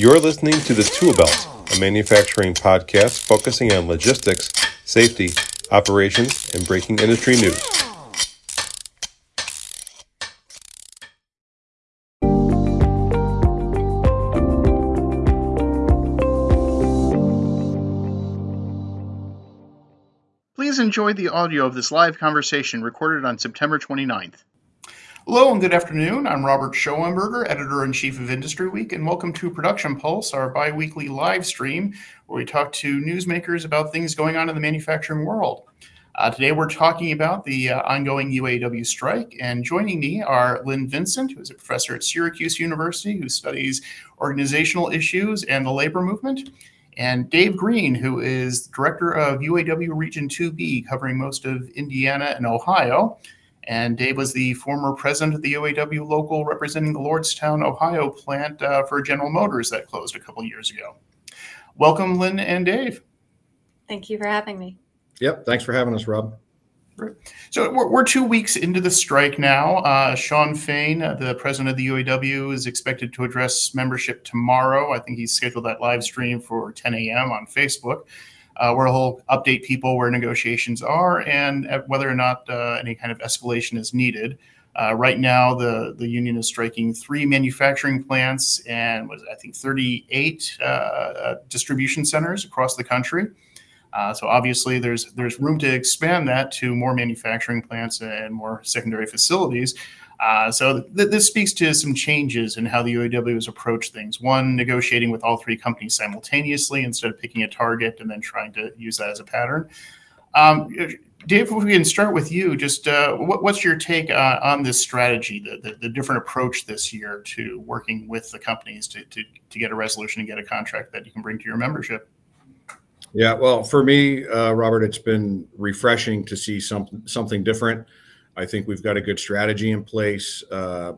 You're listening to The Tool Belt, a manufacturing podcast focusing on logistics, safety, operations, and breaking industry news. Please enjoy the audio of this live conversation recorded on September 29th. Hello and good afternoon. I'm Robert Schoenberger, editor in chief of IndustryWeek, and welcome to Production Pulse, our bi weekly live stream where we talk to newsmakers about things going on in the manufacturing world. Uh, today we're talking about the uh, ongoing UAW strike, and joining me are Lynne Vincent, who is a professor at Syracuse University who studies organizational issues and the labor movement, and Dave Green, who is director of UAW Region 2B, covering most of Indiana and Ohio. And Dave was the former president of the UAW local representing the Lordstown, Ohio plant uh, for General Motors that closed a couple years ago. Welcome, Lynne and Dave. Thank you for having me. Yep. Thanks for having us, Rob. So we're, we're two weeks into the strike now. Uh, Shawn Fain, uh, the president of the UAW, is expected to address membership tomorrow. I think he's scheduled that live stream for 10 a.m. on Facebook uh, he'll update people where negotiations are and whether or not uh, any kind of escalation is needed. Uh, right now, the, union is striking three manufacturing plants and was I think 38 uh, uh, distribution centers across the country. Uh, so obviously, there's there's room to expand that to more manufacturing plants and more secondary facilities. Uh, so th- this speaks to some changes in how the UAW has approached things. One, negotiating with all three companies simultaneously instead of picking a target and then trying to use that as a pattern. Um, Dave, if we can start with you, just uh, what, what's your take uh, on this strategy, the, the, the, different approach this year to working with the companies to, to, to get a resolution and get a contract that you can bring to your membership? Yeah, well, for me, uh, Robert, it's been refreshing to see something something different. I think we've got a good strategy in place, uh,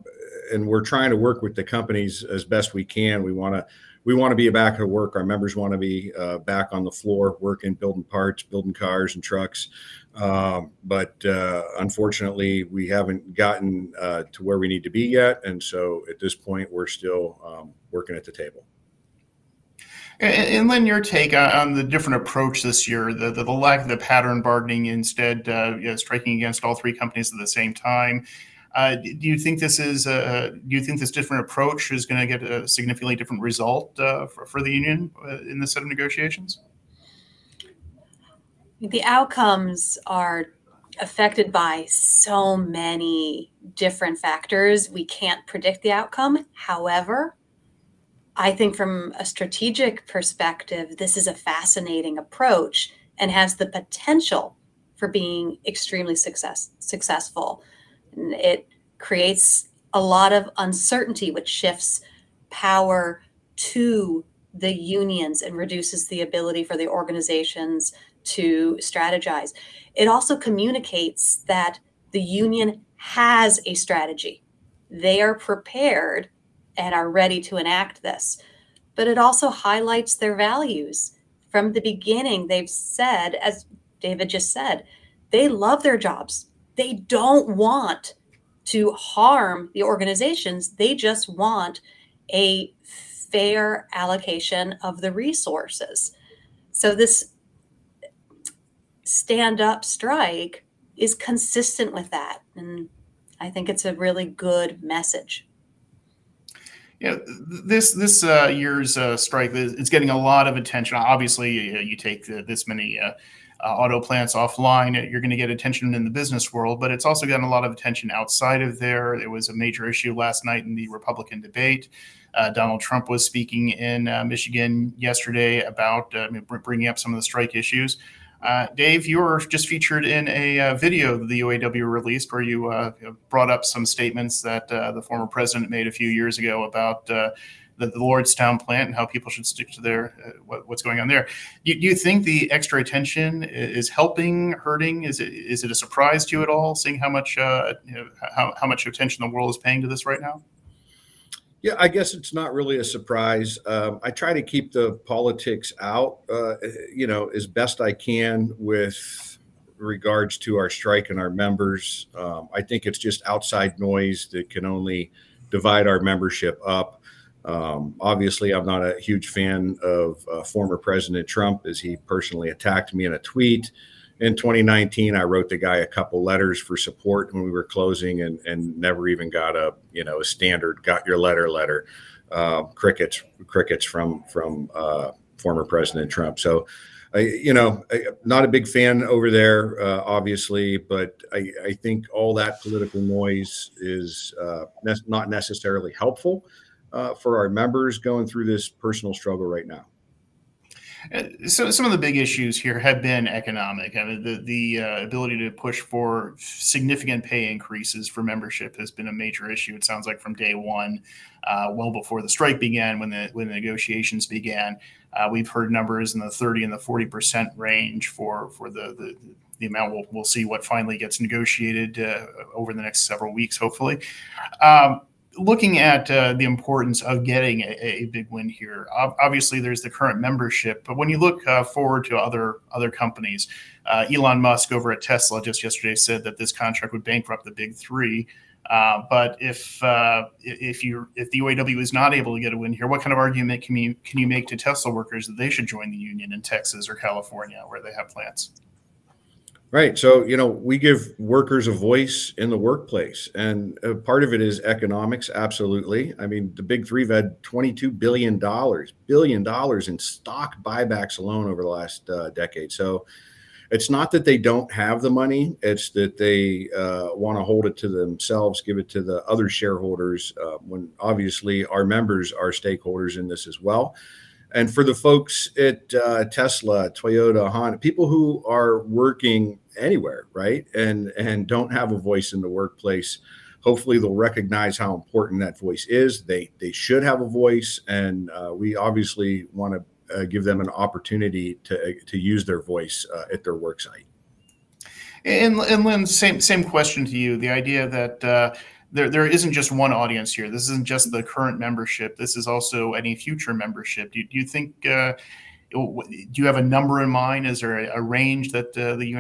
and we're trying to work with the companies as best we can. We want to we want to be back at work. Our members want to be uh, back on the floor, working, building parts, building cars and trucks. Um, but uh, unfortunately, we haven't gotten uh, to where we need to be yet, and so at this point, we're still um, working at the table. And, Lynne, your take on the different approach this year, the, the, the lack of the pattern bargaining, instead uh, you know, striking against all three companies at the same time. Uh, do you think this is a, do you think this different approach is going to get a significantly different result uh, for, for the union uh, in this set of negotiations? The outcomes are affected by so many different factors. We can't predict the outcome. However, I think from a strategic perspective, this is a fascinating approach and has the potential for being extremely success successful. It creates a lot of uncertainty, which shifts power to the unions and reduces the ability for the organizations to strategize. It also communicates that the union has a strategy. They are prepared and are ready to enact this. But it also highlights their values. From the beginning, they've said, as David just said, they love their jobs. They don't want to harm the organizations. They just want a fair allocation of the resources. So this stand up strike is consistent with that. And I think it's a really good message. Yeah, this this uh, year's uh, strike is getting a lot of attention. Obviously, you, you take this many uh, uh, auto plants offline, you're going to get attention in the business world, but it's also gotten a lot of attention outside of there. It was a major issue last night in the Republican debate. Uh, Donald Trump was speaking in uh, Michigan yesterday about bringing up some of the strike issues. Uh, Dave, you were just featured in a uh, video that the UAW released where you uh, brought up some statements that uh, the former president made a few years ago about uh, the, the, Lordstown plant and how people should stick to their uh, what, what's going on there. Do, do, you think the extra attention is helping, hurting? Is it is it a surprise to you at all, seeing how much you know, how, how much attention the world is paying to this right now? Yeah, I guess it's not really a surprise. Um, I try to keep the politics out, uh, you know, as best I can with regards to our strike and our members. Um, I think it's just outside noise that can only divide our membership up. Um, obviously, I'm not a huge fan of uh, former President Trump as he personally attacked me in a tweet. In 2019, I wrote the guy a couple letters for support when we were closing, and and never even got a you know a standard got your letter letter. Uh, crickets crickets from from uh, former President Trump. So. I, you know, I, not a big fan over there, uh, obviously, but I, I, think all that political noise is uh, ne- not necessarily helpful uh, for our members going through this personal struggle right now? Uh, so some of the big issues here have been economic. I mean, the the uh, ability to push for significant pay increases for membership has been a major issue. It sounds like from day one, uh, well before the strike began, when the when the negotiations began, uh, we've heard numbers in the 30 and the 40 percent range for for the the, the amount. We'll we'll see what finally gets negotiated uh, over the next several weeks, hopefully. Um, looking at uh, the importance of getting a, a, big win here, obviously there's the current membership, but when you look uh, forward to other other companies, uh, Elon Musk over at Tesla just yesterday said that this contract would bankrupt the big three. Uh, but if uh, if you if the UAW is not able to get a win here, what kind of argument can you can you make to Tesla workers that they should join the union in Texas or California where they have plants? Right. So, you know, we give workers a voice in the workplace, and part of it is economics. Absolutely. I mean, the big three have had $22 billion, billion dollars in stock buybacks alone over the last uh, decade. So it's not that they don't have the money, it's that they uh, want to hold it to themselves, give it to the other shareholders, uh, when obviously our members are stakeholders in this as well and for the folks at uh, Tesla, Toyota, Honda, people who are working anywhere, right? And and don't have a voice in the workplace. Hopefully, they'll recognize how important that voice is. They they should have a voice, and uh, we obviously want to uh, give them an opportunity to to use their voice uh, at their work site. And, and Lynne, same same question to you. The idea that uh, there there isn't just one audience here. This isn't just the current membership. This is also any future membership. Do, do you think uh, do you have a number in mind? Is there a, range that uh, the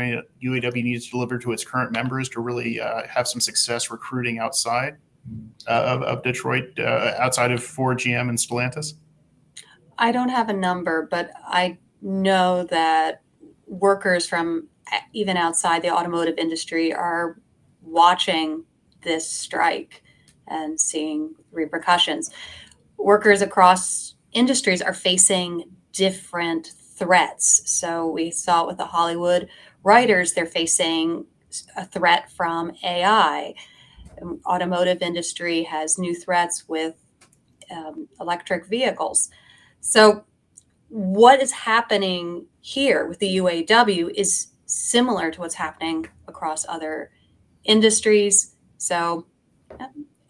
UAW needs to deliver to its current members to really uh, have some success recruiting outside uh, of, of, Detroit, uh, outside of Ford, GM, and Stellantis? I don't have a number, but I know that workers from even outside the automotive industry are watching this strike and seeing repercussions. Workers across industries are facing different threats. So we saw it with the Hollywood writers, they're facing a threat from AI. Um, automotive industry has new threats with um, electric vehicles. So what is happening here with the UAW is similar to what's happening across other industries. So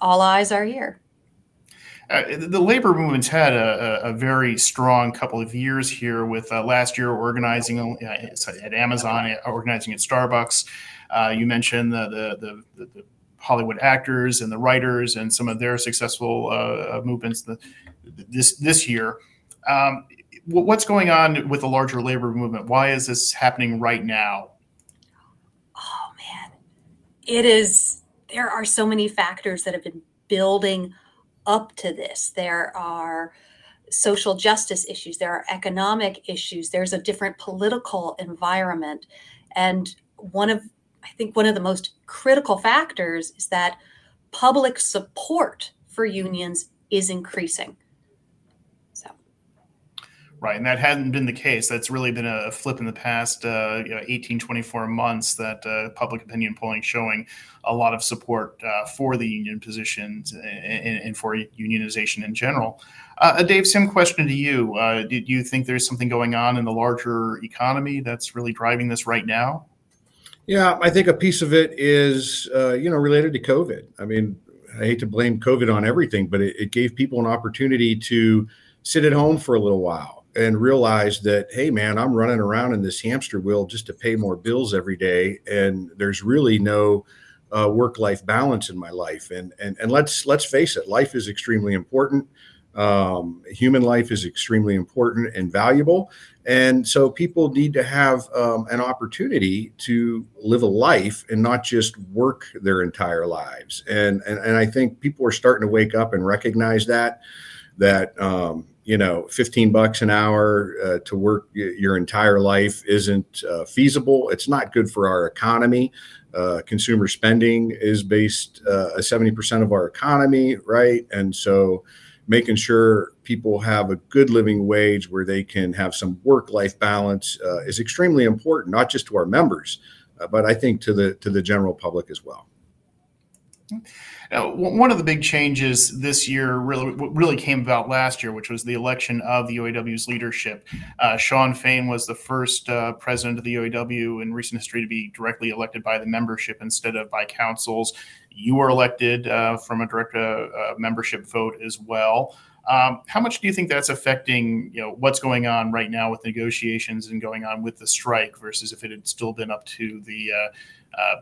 all eyes are here. Uh, the labor movement's had a, a, very strong couple of years here with uh, last year organizing uh, at Amazon, organizing at Starbucks. Uh, you mentioned the, the, the, the, Hollywood actors and the writers and some of their successful uh, movements this, this year. Um, what's going on with the larger labor movement? Why is this happening right now? Oh, man. It is, there are so many factors that have been building up to this. There are social justice issues, there are economic issues, there's a different political environment. And one of, I think, one of the most critical factors is that public support for unions is increasing. Right, and that hadn't been the case. That's really been a flip in the past uh, you know, 18, 24 months that uh, public opinion polling showing a lot of support uh, for the union positions and, and, for unionization in general. Uh, Dave, same question to you. Uh, do you think there's something going on in the larger economy that's really driving this right now? Yeah, I think a piece of it is, uh, you know, related to COVID. I mean, I hate to blame COVID on everything, but it, it gave people an opportunity to sit at home for a little while and realized that hey man i'm running around in this hamster wheel just to pay more bills every day and there's really no uh, work life balance in my life. And and and let's let's face it life is extremely important. Um, human life is extremely important and valuable. And so people need to have um, an opportunity to live a life and not just work their entire lives. And, and and i think people are starting to wake up and recognize that that um, you know 15 bucks an hour uh, to work your entire life isn't uh, feasible. It's not good for our economy. Uh, consumer spending is based uh, 70% of our economy right? And so making sure people have a good living wage where they can have some work life balance uh, is extremely important not just to our members uh, but i think to the to the general public as well now, one of the big changes this year really really came about last year, which was the election of the UAW's leadership. Uh, Shawn Fain was the first uh, president of the UAW in recent history to be directly elected by the membership instead of by councils. You were elected uh, from a direct uh, uh, membership vote as well. Um, how much do you think that's affecting you know what's going on right now with negotiations and going on with the strike versus if it had still been up to the uh,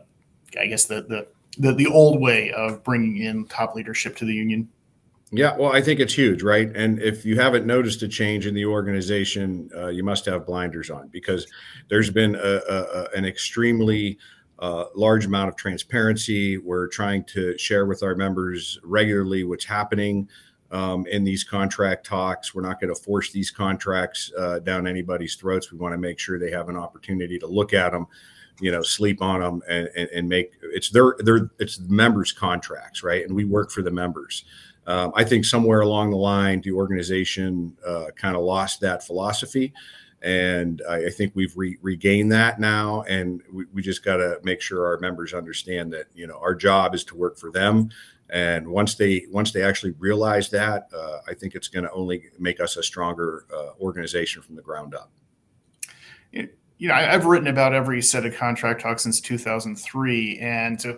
I guess the the the, the old way of bringing in top leadership to the union? Yeah, well, I think it's huge, right? And if you haven't noticed a change in the organization, uh, you must have blinders on because there's been a, a, an extremely uh, large amount of transparency. We're trying to share with our members regularly what's happening um, in these contract talks. We're not going to force these contracts uh, down anybody's throats. We want to make sure they have an opportunity to look at them you know sleep on them and, and, and make it's their their it's members contracts right? And we work for the members. Um, i think somewhere along the line the organization uh, kind of lost that philosophy. And I, I think we've re- regained that now. And we, we just got to make sure our members understand that you know our job is to work for them. And once they once they actually realize that uh, i think it's going to only make us a stronger uh, organization from the ground up you know, I, have written about every set of contract talks since 2003. And so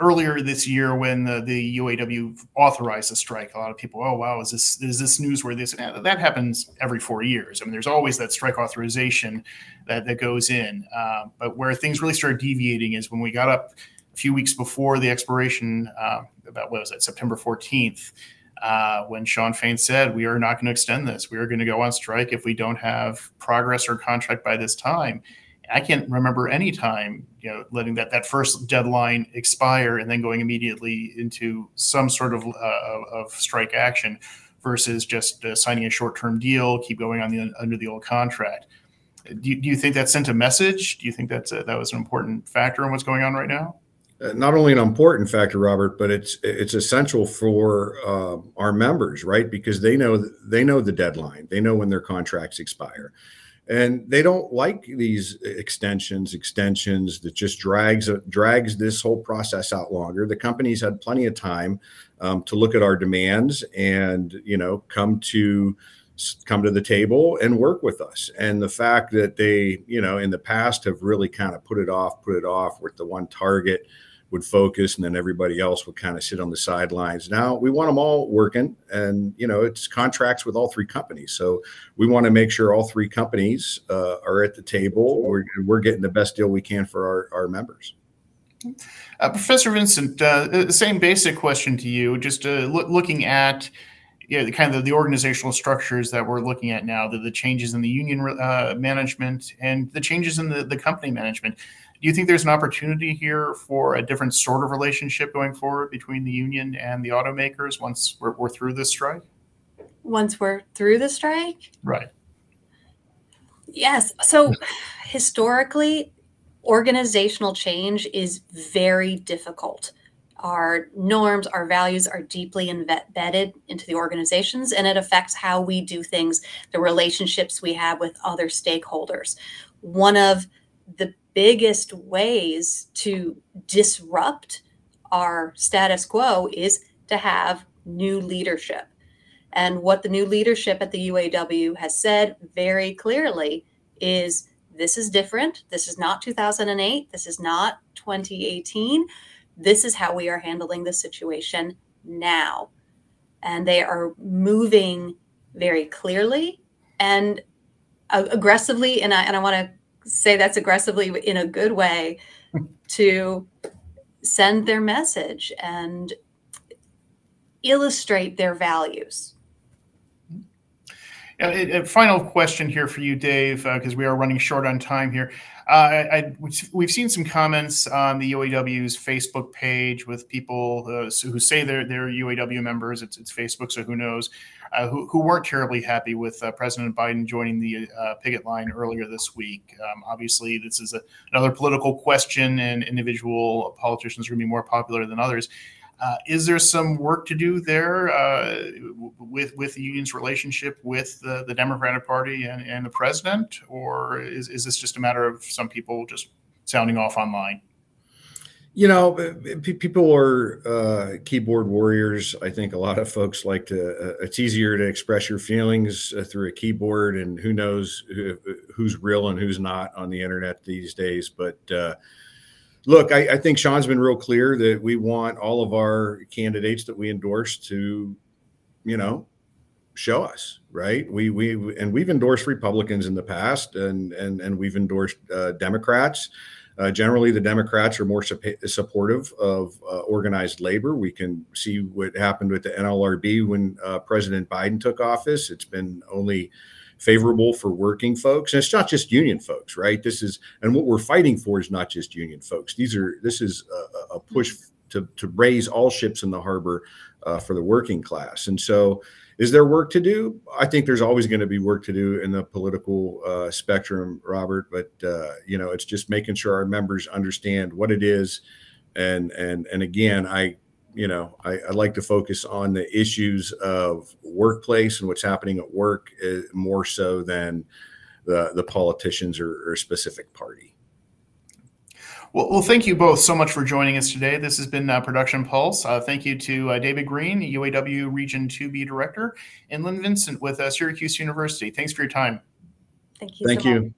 earlier this year, when the, the UAW authorized a strike, a lot of people, oh, wow, is this, is this newsworthy? That happens every four years. I mean, there's always that strike authorization that, that goes in. Uh, but where things really started deviating is when we got up a few weeks before the expiration, uh, about what was that, September 14th uh, when Shawn Fain said, We are not going to extend this. We are going to go on strike if we don't have progress or contract by this time. I can't remember any time, you know, letting that, that first deadline expire and then going immediately into some sort of, uh, of strike action versus just uh, signing a short-term deal, keep going on the under the old contract. Do you, do you think that sent a message? Do you think that's a, that was an important factor in what's going on right now? Uh, not only an important factor, Robert, but it's it's essential for uh, our members, right? Because they know they know the deadline, they know when their contracts expire, and they don't like these extensions, extensions that just drags drags this whole process out longer. The companies had plenty of time um, to look at our demands and you know come to come to the table and work with us. And the fact that they, you know, in the past have really kind of put it off, put it off with the one target would focus and then everybody else would kind of sit on the sidelines. Now we want them all working and, you know, it's contracts with all three companies. So we want to make sure all three companies uh, are at the table. We're, we're getting the best deal we can for our, our members. Uh, Professor Vincent, uh, same basic question to you, just uh, lo- looking at yeah, the kind of the organizational structures that we're looking at now, the, the changes in the union uh, management and the changes in the, the company management. Do you think there's an opportunity here for a different sort of relationship going forward between the union and the automakers once we're, we're through this strike? Once we're through the strike? Right. Yes. So historically, organizational change is very difficult our norms, our values are deeply embedded into the organizations, and it affects how we do things, the relationships we have with other stakeholders. One of the biggest ways to disrupt our status quo is to have new leadership. And what the new leadership at the UAW has said very clearly is this is different. This is not 2008. This is not 2018 this is how we are handling the situation now. And they are moving very clearly and aggressively. And I, and I want to say that's aggressively in a good way to send their message and illustrate their values. A, a final question here for you, Dave, uh, because we are running short on time here. Uh, I, we've seen some comments on the UAW's Facebook page with people uh, who say they're, they're UAW members. It's, it's Facebook, so who knows, uh, who, who weren't terribly happy with President Biden joining the picket line earlier this week. Um, obviously, this is a, another political question, and individual politicians are going to be more popular than others. Uh, is there some work to do there uh, with with the union's relationship with the, the Democratic Party and, and the president, or is, is this just a matter of some people just sounding off online? You know, people are uh, keyboard warriors. I think a lot of folks like to. Uh, it's easier to express your feelings uh, through a keyboard, and who knows who, who's real and who's not on the internet these days. But uh, look, I, I, think Shawn's been real clear that we want all of our candidates that we endorse to, you know, show us right. We we and we've endorsed Republicans in the past, and and and we've endorsed uh, Democrats. Uh, generally, the Democrats are more su supportive of uh, organized labor. We can see what happened with the NLRB when uh, President Biden took office. It's been only favorable for working folks. And it's not just union folks, right? This is, and what we're fighting for is not just union folks. These are, this is a, a push to, to raise all ships in the harbor uh, for the working class. And so, is there work to do? I think there's always going to be work to do in the political uh, spectrum, Robert. But uh, you know, it's just making sure our members understand what it is, and and and again, I you know, I, I, like to focus on the issues of workplace and what's happening at work uh, more so than the, the politicians or, or a specific party. Well, well, thank you both so much for joining us today. This has been uh, Production Pulse. Uh, thank you to uh, David Green, UAW Region 2B Director, and Lynne Vincent with uh, Syracuse University. Thanks for your time. Thank you. Thank so you. Much.